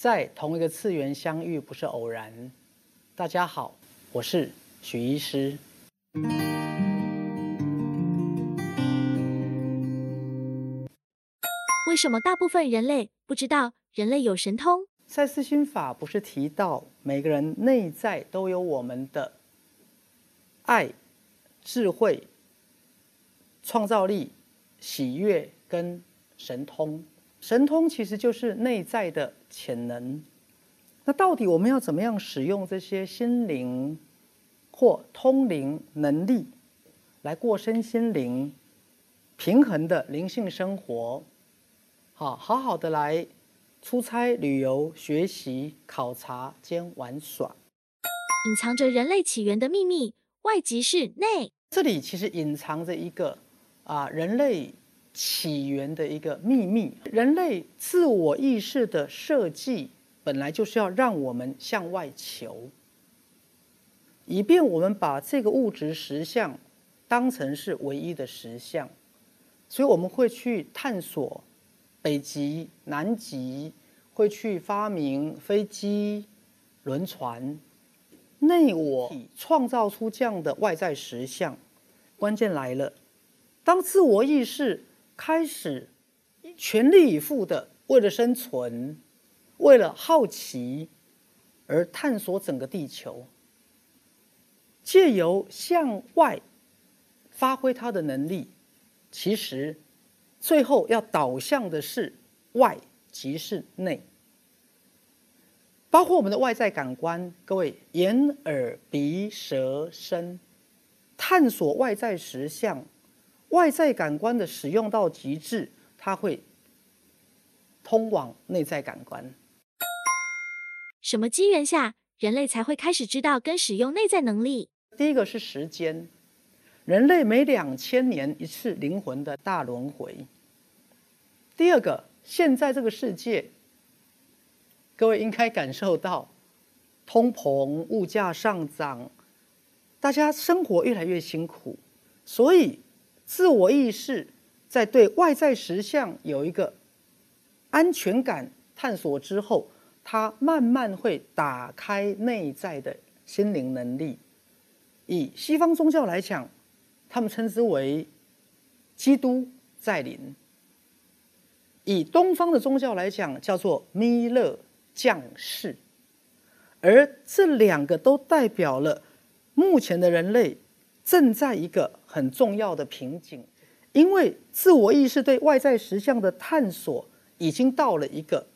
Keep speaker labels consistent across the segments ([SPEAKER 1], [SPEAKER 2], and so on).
[SPEAKER 1] 在同一个次元相遇不是偶然。大家好，我是许医师。
[SPEAKER 2] 为什么大部分人类不知道人类有神通？
[SPEAKER 1] 赛斯心法不是提到每个人内在都有我们的爱、智慧、创造力、喜悦跟神通？神通其实就是内在的潜能。那到底我们要怎么样使用这些心灵或通灵能力，来过身心灵平衡的灵性生活？好，好好的来出差、旅游、学习、考察兼玩耍。
[SPEAKER 2] 隐藏着人类起源的秘密，外即是内。
[SPEAKER 1] 这里其实隐藏着一个啊，人类起源的一个秘密。人类自我意识的设计，本来就是要让我们向外求，以便我们把这个物质实相当成是唯一的实相，所以我们会去探索。北极、南极会去发明飞机、轮船，内我创造出这样的外在实相。关键来了，当自我意识开始全力以赴的为了生存、为了好奇而探索整个地球，借由向外发挥它的能力，其实。最后要导向的是外，即是内，包括我们的外在感官。各位，眼、耳、鼻、舌、身，探索外在实相，外在感官的使用到极致，它会通往内在感官。
[SPEAKER 2] 什么机缘下，人类才会开始知道跟使用内在能力？
[SPEAKER 1] 第一个是时间。人类每两千年一次灵魂的大轮回。第二个，现在这个世界，各位应该感受到通膨、物价上涨，大家生活越来越辛苦，所以自我意识在对外在实相有一个安全感探索之后，它慢慢会打开内在的心灵能力。以西方宗教来讲。他们称之为基督在临。以东方的宗教来讲，叫做弥勒降世。而这两个都代表了目前的人类正在一个很重要的瓶颈，因为自我意识对外在实相的探索已经到了一个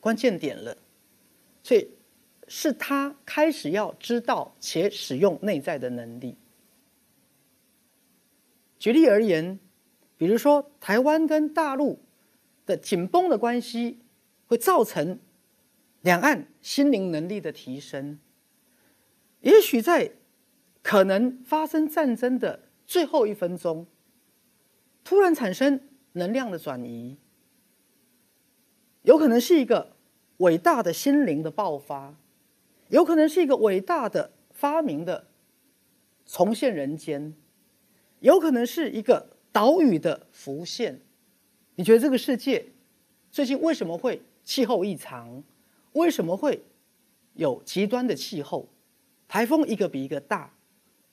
[SPEAKER 1] 关键点了，所以是他开始要知道且使用内在的能力。举例而言，比如说台湾跟大陆的紧绷的关系，会造成两岸心灵能力的提升。也许在可能发生战争的最后一分钟，突然产生能量的转移，有可能是一个伟大的心灵的爆发，有可能是一个伟大的发明的重现人间。有可能是一个岛屿的浮现。你觉得这个世界最近为什么会气候异常？为什么会有极端的气候？台风一个比一个大。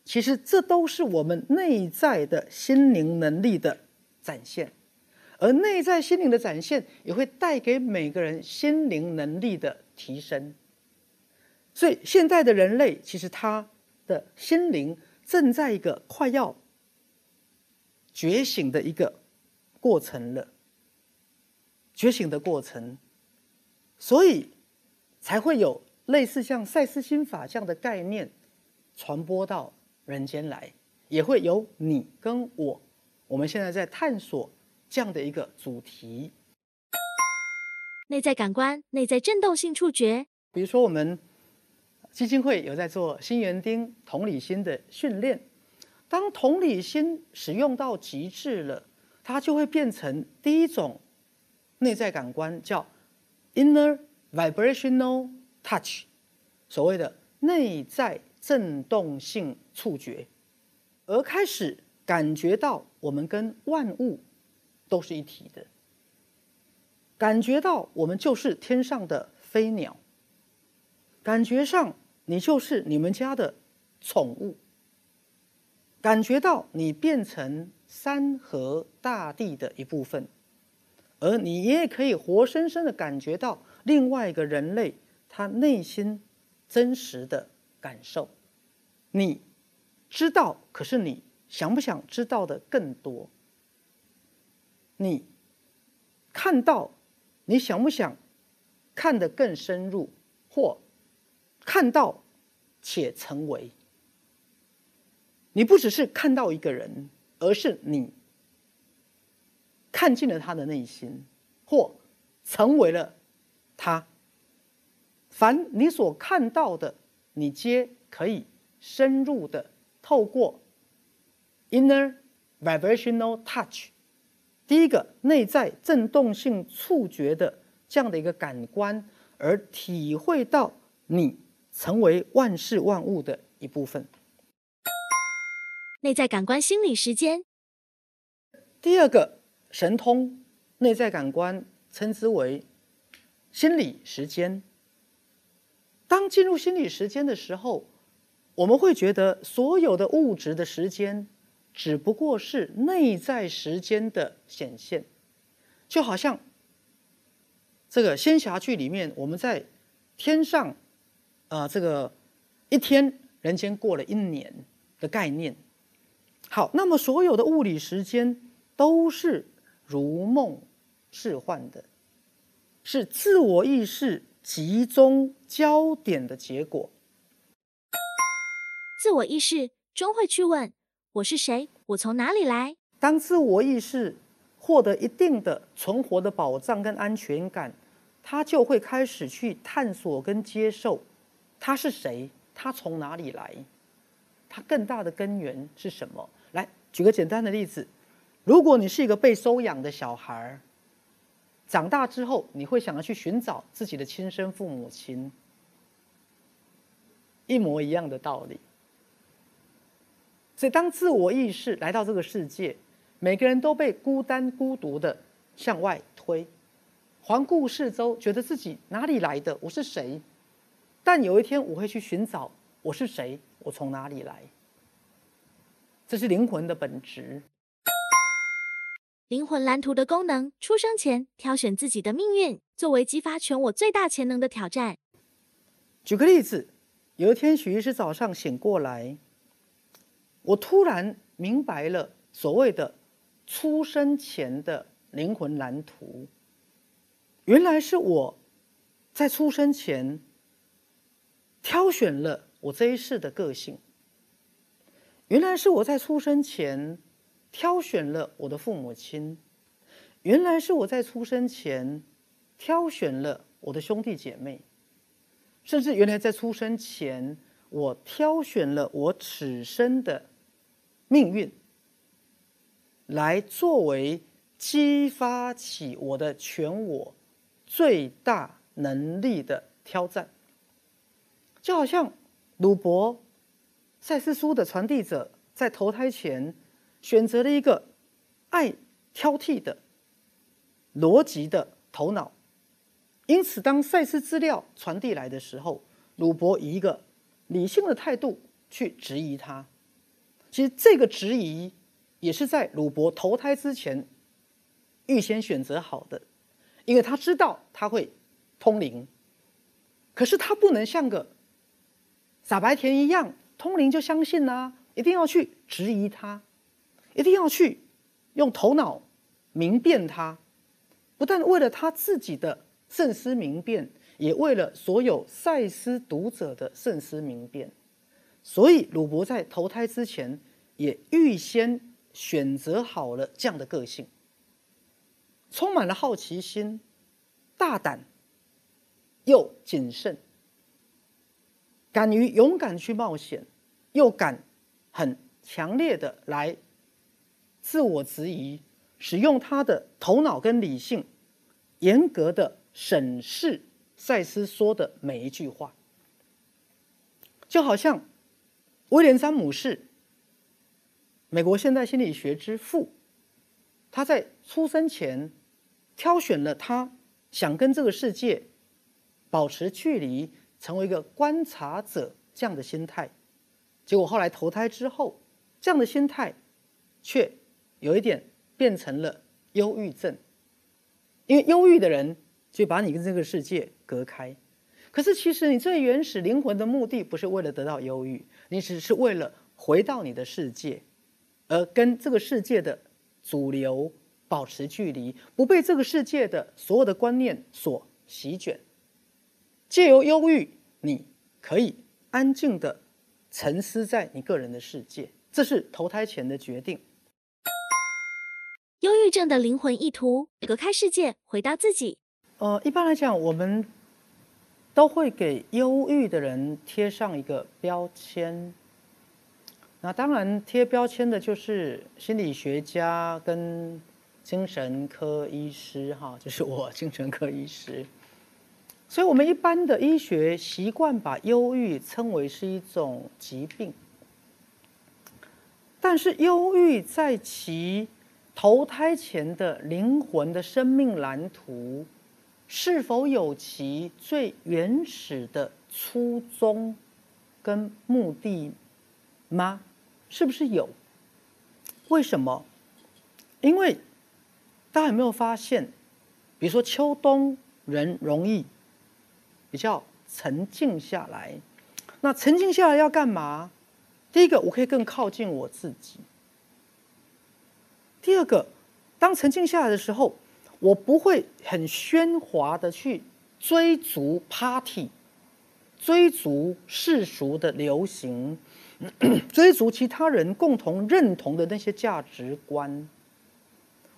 [SPEAKER 1] 其实这都是我们内在的心灵能力的展现，而内在心灵的展现也会带给每个人心灵能力的提升。所以现在的人类其实他的心灵正在一个快要。觉醒的一个过程了，觉醒的过程，所以才会有类似像赛斯心法这样的概念传播到人间来，也会有你跟我，我们现在在探索这样的一个主题。
[SPEAKER 2] 内在感官、内在振动性触觉，
[SPEAKER 1] 比如说我们基金会有在做新园丁同理心的训练。当同理心使用到极致了，它就会变成第一种内在感官，叫 inner vibrational touch，所谓的内在震动性触觉，而开始感觉到我们跟万物都是一体的，感觉到我们就是天上的飞鸟，感觉上你就是你们家的宠物，感觉到你变成山河大地的一部分，而你也可以活生生的感觉到另外一个人类他内心真实的感受。你知道，可是你想不想知道的更多？你看到，你想不想看得更深入，或看到且成为？你不只是看到一个人，而是你看进了他的内心，或成为了他。凡你所看到的，你皆可以深入的透过 inner vibrational touch。第一个内在振动性触觉的这样的一个感官，而体会到你成为万事万物的一部分。
[SPEAKER 2] 内在感官心理时间。
[SPEAKER 1] 第二个神通内在感官称之为心理时间。当进入心理时间的时候，我们会觉得所有的物质的时间。只不过是内在时间的显现，就好像这个仙侠剧里面，我们在天上，啊，这个一天人间过了一年的概念。好，那么所有的物理时间都是如梦似幻的，是自我意识集中焦点的结果。
[SPEAKER 2] 自我意识终会去问。我是谁？我从哪里来？
[SPEAKER 1] 当自我意识获得一定的存活的保障跟安全感，他就会开始去探索跟接受他是谁，他从哪里来，他更大的根源是什么？来举个简单的例子：如果你是一个被收养的小孩长大之后你会想要去寻找自己的亲生父母亲，一模一样的道理。所以，当自我意识来到这个世界，每个人都被孤单、孤独的向外推，环顾四周，觉得自己哪里来的？我是谁？但有一天，我会去寻找我是谁，我从哪里来？这是灵魂的本质。
[SPEAKER 2] 灵魂蓝图的功能：出生前挑选自己的命运，作为激发全我最大潜能的挑战。
[SPEAKER 1] 举个例子，有一天，许医师早上醒过来。我突然明白了所谓的出生前的灵魂蓝图，原来是我在出生前挑选了我这一世的个性，原来是我在出生前挑选了我的父母亲，原来是我在出生前挑选了我的兄弟姐妹，甚至原来在出生前我挑选了我此生的。命运来作为激发起我的全我最大能力的挑战，就好像鲁伯赛斯书的传递者在投胎前选择了一个爱挑剔的逻辑的头脑，因此当赛斯资料传递来的时候，鲁伯以一个理性的态度去质疑他。其实这个质疑也是在鲁伯投胎之前预先选择好的，因为他知道他会通灵，可是他不能像个傻白甜一样通灵就相信呐，一定要去质疑他，一定要去用头脑明辨他，不但为了他自己的慎思明辨，也为了所有赛斯读者的慎思明辨。所以，鲁伯在投胎之前也预先选择好了这样的个性，充满了好奇心，大胆又谨慎，敢于勇敢去冒险，又敢很强烈的来自我质疑，使用他的头脑跟理性，严格的审视赛斯说的每一句话，就好像。威廉·詹姆士，美国现代心理学之父，他在出生前挑选了他想跟这个世界保持距离，成为一个观察者这样的心态。结果后来投胎之后，这样的心态却有一点变成了忧郁症，因为忧郁的人就把你跟这个世界隔开。可是其实你最原始灵魂的目的不是为了得到忧郁，你只是为了回到你的世界，而跟这个世界的主流保持距离，不被这个世界的所有的观念所席卷。借由忧郁，你可以安静的沉思在你个人的世界，这是投胎前的决定。
[SPEAKER 2] 忧郁症的灵魂意图隔开世界，回到自己。
[SPEAKER 1] 呃，一般来讲，我们都会给忧郁的人贴上一个标签。那当然，贴标签的就是心理学家跟精神科医师，哈，就是我精神科医师。所以，我们一般的医学习惯把忧郁称为是一种疾病，但是忧郁在其投胎前的灵魂的生命蓝图，是否有其最原始的初衷跟目的吗？是不是有？为什么？因为大家有没有发现，比如说秋冬人容易。比较沉静下来，那沉静下来要干嘛？第一个，我可以更靠近我自己；第二个，当沉静下来的时候，我不会很喧哗的去追逐 party，追逐世俗的流行，追逐其他人共同认同的那些价值观，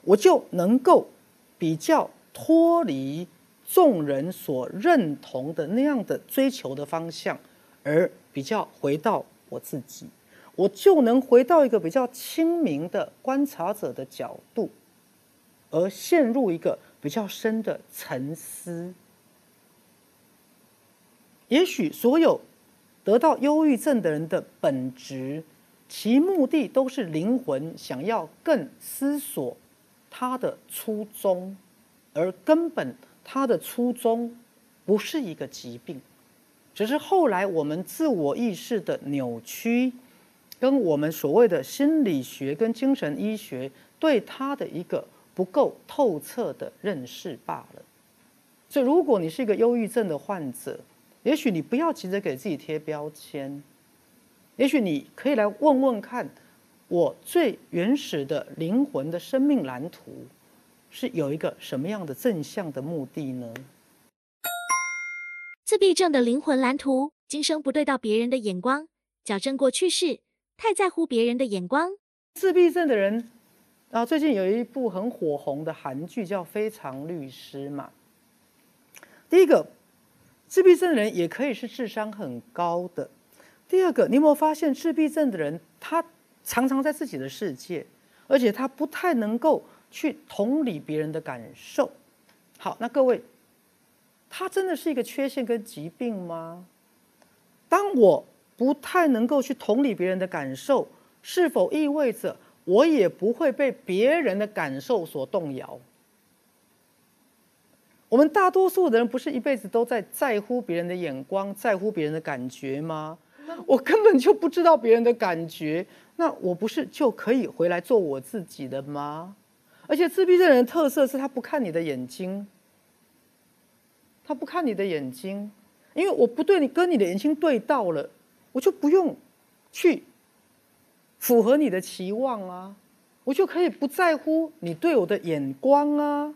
[SPEAKER 1] 我就能够比较脱离。众人所认同的那样的追求的方向，而比较回到我自己，我就能回到一个比较清明的观察者的角度，而陷入一个比较深的沉思。也许所有得到忧郁症的人的本质，其目的都是灵魂想要更思索他的初衷，而根本。他的初衷不是一个疾病，只是后来我们自我意识的扭曲，跟我们所谓的心理学跟精神医学对他的一个不够透彻的认识罢了。所以，如果你是一个忧郁症的患者，也许你不要急着给自己贴标签，也许你可以来问问看，我最原始的灵魂的生命蓝图。是有一个什么样的正向的目的呢？
[SPEAKER 2] 自闭症的灵魂蓝图：今生不对到别人的眼光，矫正过去式，太在乎别人的眼光。
[SPEAKER 1] 自闭症的人，啊，最近有一部很火红的韩剧叫《非常律师》嘛。第一个，自闭症的人也可以是智商很高的。第二个，你有没有发现，自闭症的人他常常在自己的世界，而且他不太能够。去同理别人的感受，好，那各位，他真的是一个缺陷跟疾病吗？当我不太能够去同理别人的感受，是否意味着我也不会被别人的感受所动摇？我们大多数的人不是一辈子都在在乎别人的眼光，在乎别人的感觉吗？我根本就不知道别人的感觉，那我不是就可以回来做我自己的吗？而且自闭症人的特色是他不看你的眼睛，他不看你的眼睛，因为我不对你跟你的眼睛对到了，我就不用去符合你的期望啊，我就可以不在乎你对我的眼光啊。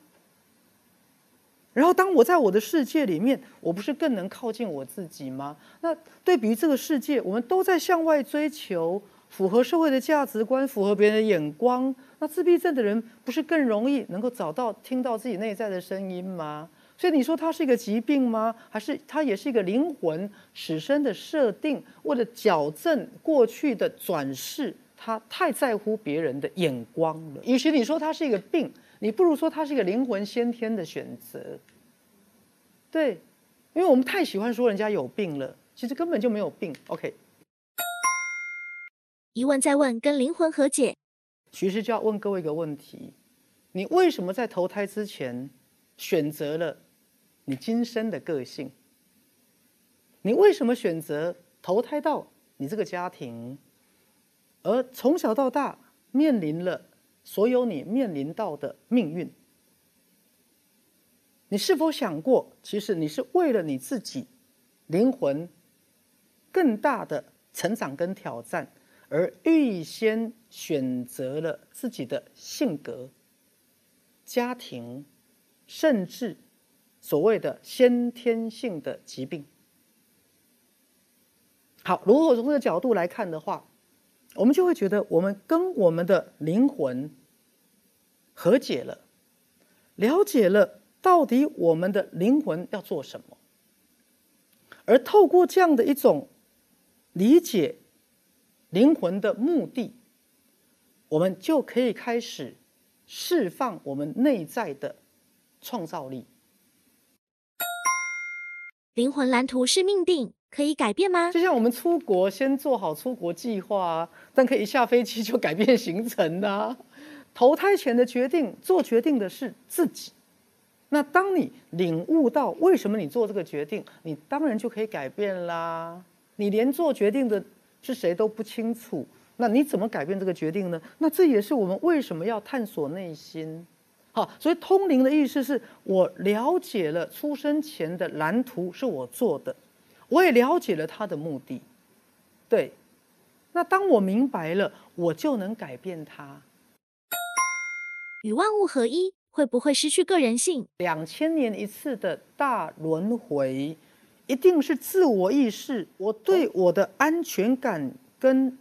[SPEAKER 1] 然后当我在我的世界里面，我不是更能靠近我自己吗？那对比于这个世界，我们都在向外追求。符合社会的价值观，符合别人的眼光，那自闭症的人不是更容易能够找到、听到自己内在的声音吗？所以你说它是一个疾病吗？还是它也是一个灵魂始生的设定？为了矫正过去的转世，他太在乎别人的眼光了。与其你说它是一个病，你不如说它是一个灵魂先天的选择。对，因为我们太喜欢说人家有病了，其实根本就没有病。OK。
[SPEAKER 2] 一问再问，跟灵魂和解。
[SPEAKER 1] 其实就要问各位一个问题：你为什么在投胎之前选择了你今生的个性？你为什么选择投胎到你这个家庭，而从小到大面临了所有你面临到的命运？你是否想过，其实你是为了你自己灵魂更大的成长跟挑战，而预先选择了自己的性格、家庭，甚至所谓的先天性的疾病？好，如果从这个角度来看的话，我们就会觉得我们跟我们的灵魂和解了，了解了。到底我们的灵魂要做什么？而透过这样的一种理解灵魂的目的，我们就可以开始释放我们内在的创造力。
[SPEAKER 2] 灵魂蓝图是命定，可以改变吗？
[SPEAKER 1] 就像我们出国，先做好出国计划，但可以一下飞机就改变行程呐。投胎前的决定，做决定的是自己。那当你领悟到为什么你做这个决定，你当然就可以改变啦。你连做决定的是谁都不清楚，那你怎么改变这个决定呢？那这也是我们为什么要探索内心。好，所以通灵的意思是我了解了出生前的蓝图是我做的，我也了解了他的目的。对，那当我明白了，我就能改变它，
[SPEAKER 2] 与万物合一。会不会失去个人性？
[SPEAKER 1] 两千年一次的大轮回，一定是自我意识，我对我的安全感跟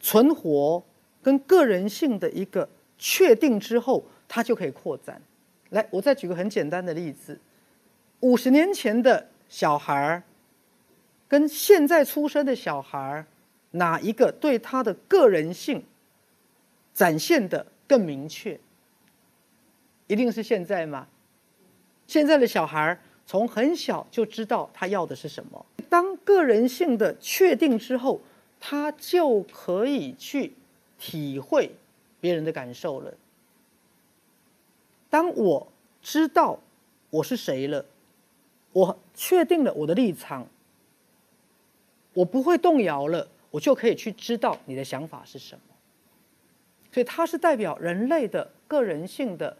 [SPEAKER 1] 存活跟个人性的一个确定之后，它就可以扩展。来，我再举个很简单的例子：五十年前的小孩儿跟现在出生的小孩儿，哪一个对他的个人性展现的更明确？一定是现在吗？现在的小孩从很小就知道他要的是什么。当个人性的确定之后，他就可以去体会别人的感受了。当我知道我是谁了，我确定了我的立场，我不会动摇了，我就可以去知道你的想法是什么。所以，它是代表人类的个人性的。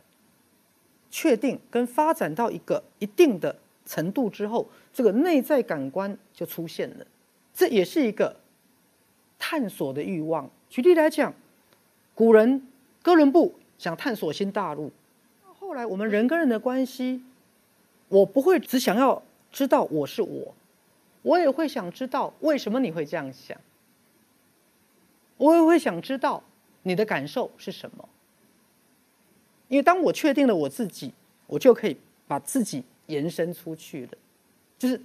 [SPEAKER 1] 确定跟发展到一个一定的程度之后，这个内在感官就出现了，这也是一个探索的欲望。举例来讲，古人哥伦布想探索新大陆，后来我们人跟人的关系，我不会只想要知道我是我，我也会想知道为什么你会这样想，我也会想知道你的感受是什么。因为当我确定了我自己，我就可以把自己延伸出去了。就是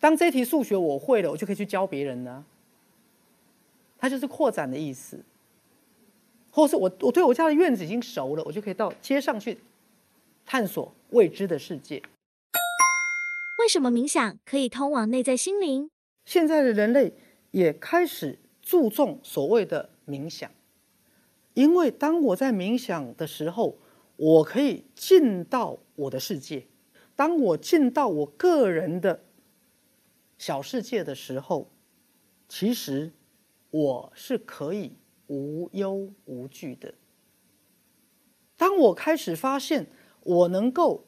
[SPEAKER 1] 当这题数学我会了，我就可以去教别人呢。它就是扩展的意思。或是我我对我家的院子已经熟了，我就可以到街上去探索未知的世界。
[SPEAKER 2] 为什么冥想可以通往内在心灵？
[SPEAKER 1] 现在的人类也开始注重所谓的冥想，因为当我在冥想的时候。我可以进到我的世界。当我进到我个人的小世界的时候，其实我是可以无忧无惧的。当我开始发现我能够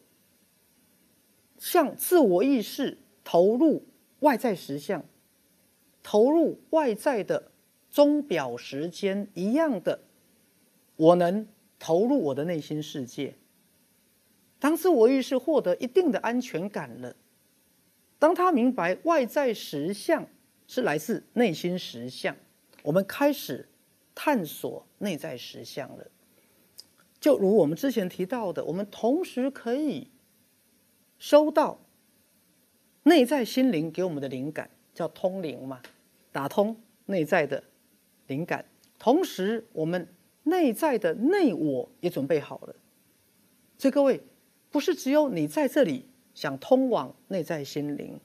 [SPEAKER 1] 向自我意识投入外在实相，投入外在的钟表时间一样的，我能。投入我的内心世界。当自我意识获得一定的安全感了，当他明白外在实相是来自内心实相，我们开始探索内在实相了。就如我们之前提到的，我们同时可以收到内在心灵给我们的灵感，叫通灵嘛，打通内在的灵感。同时，我们。内在的内我也准备好了，所以各位，不是只有你在这里想通往内在心灵，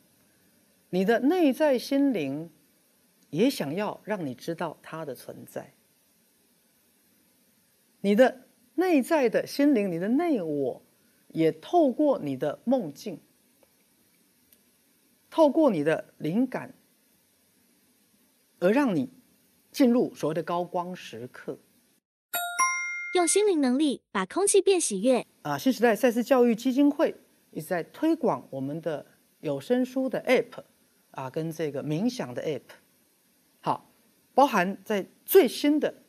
[SPEAKER 1] 你的内在心灵也想要让你知道它的存在。你的内在的心灵，你的内我，也透过你的梦境，透过你的灵感，而让你进入所谓的高光时刻。
[SPEAKER 2] 用心灵能力把空气变喜悦。
[SPEAKER 1] 啊，新时代赛事教育基金会一直在推广我们的有声书的 App 啊，跟这个冥想的 App。好，包含在最新的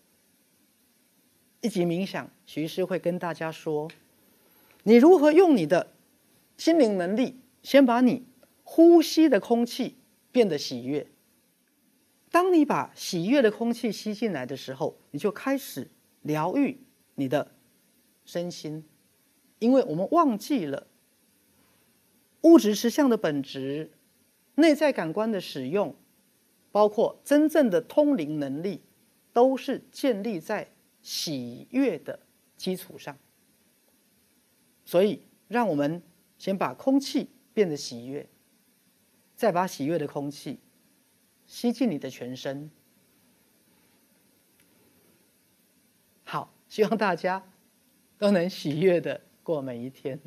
[SPEAKER 1] 一集冥想，徐师会跟大家说，你如何用你的心灵能力，先把你呼吸的空气变得喜悦。当你把喜悦的空气吸进来的时候，你就开始疗愈。你的身心，因为我们忘记了物质实相的本质，内在感官的使用，包括真正的通灵能力，都是建立在喜悦的基础上。所以，让我们先把空气变得喜悦，再把喜悦的空气吸进你的全身。好。希望大家都能喜悦的过每一天。